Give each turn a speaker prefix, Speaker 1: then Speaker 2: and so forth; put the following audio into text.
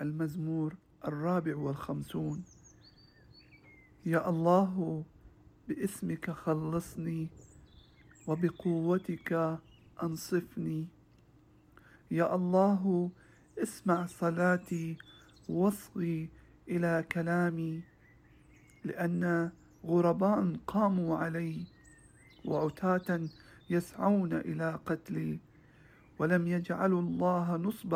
Speaker 1: المزمور الرابع والخمسون. يا الله باسمك خلصني وبقوتك أنصفني. يا الله اسمع صلاتي واصغي إلى كلامي لأن غرباء قاموا علي وعتاة يسعون إلى قتلي ولم يجعلوا الله نصب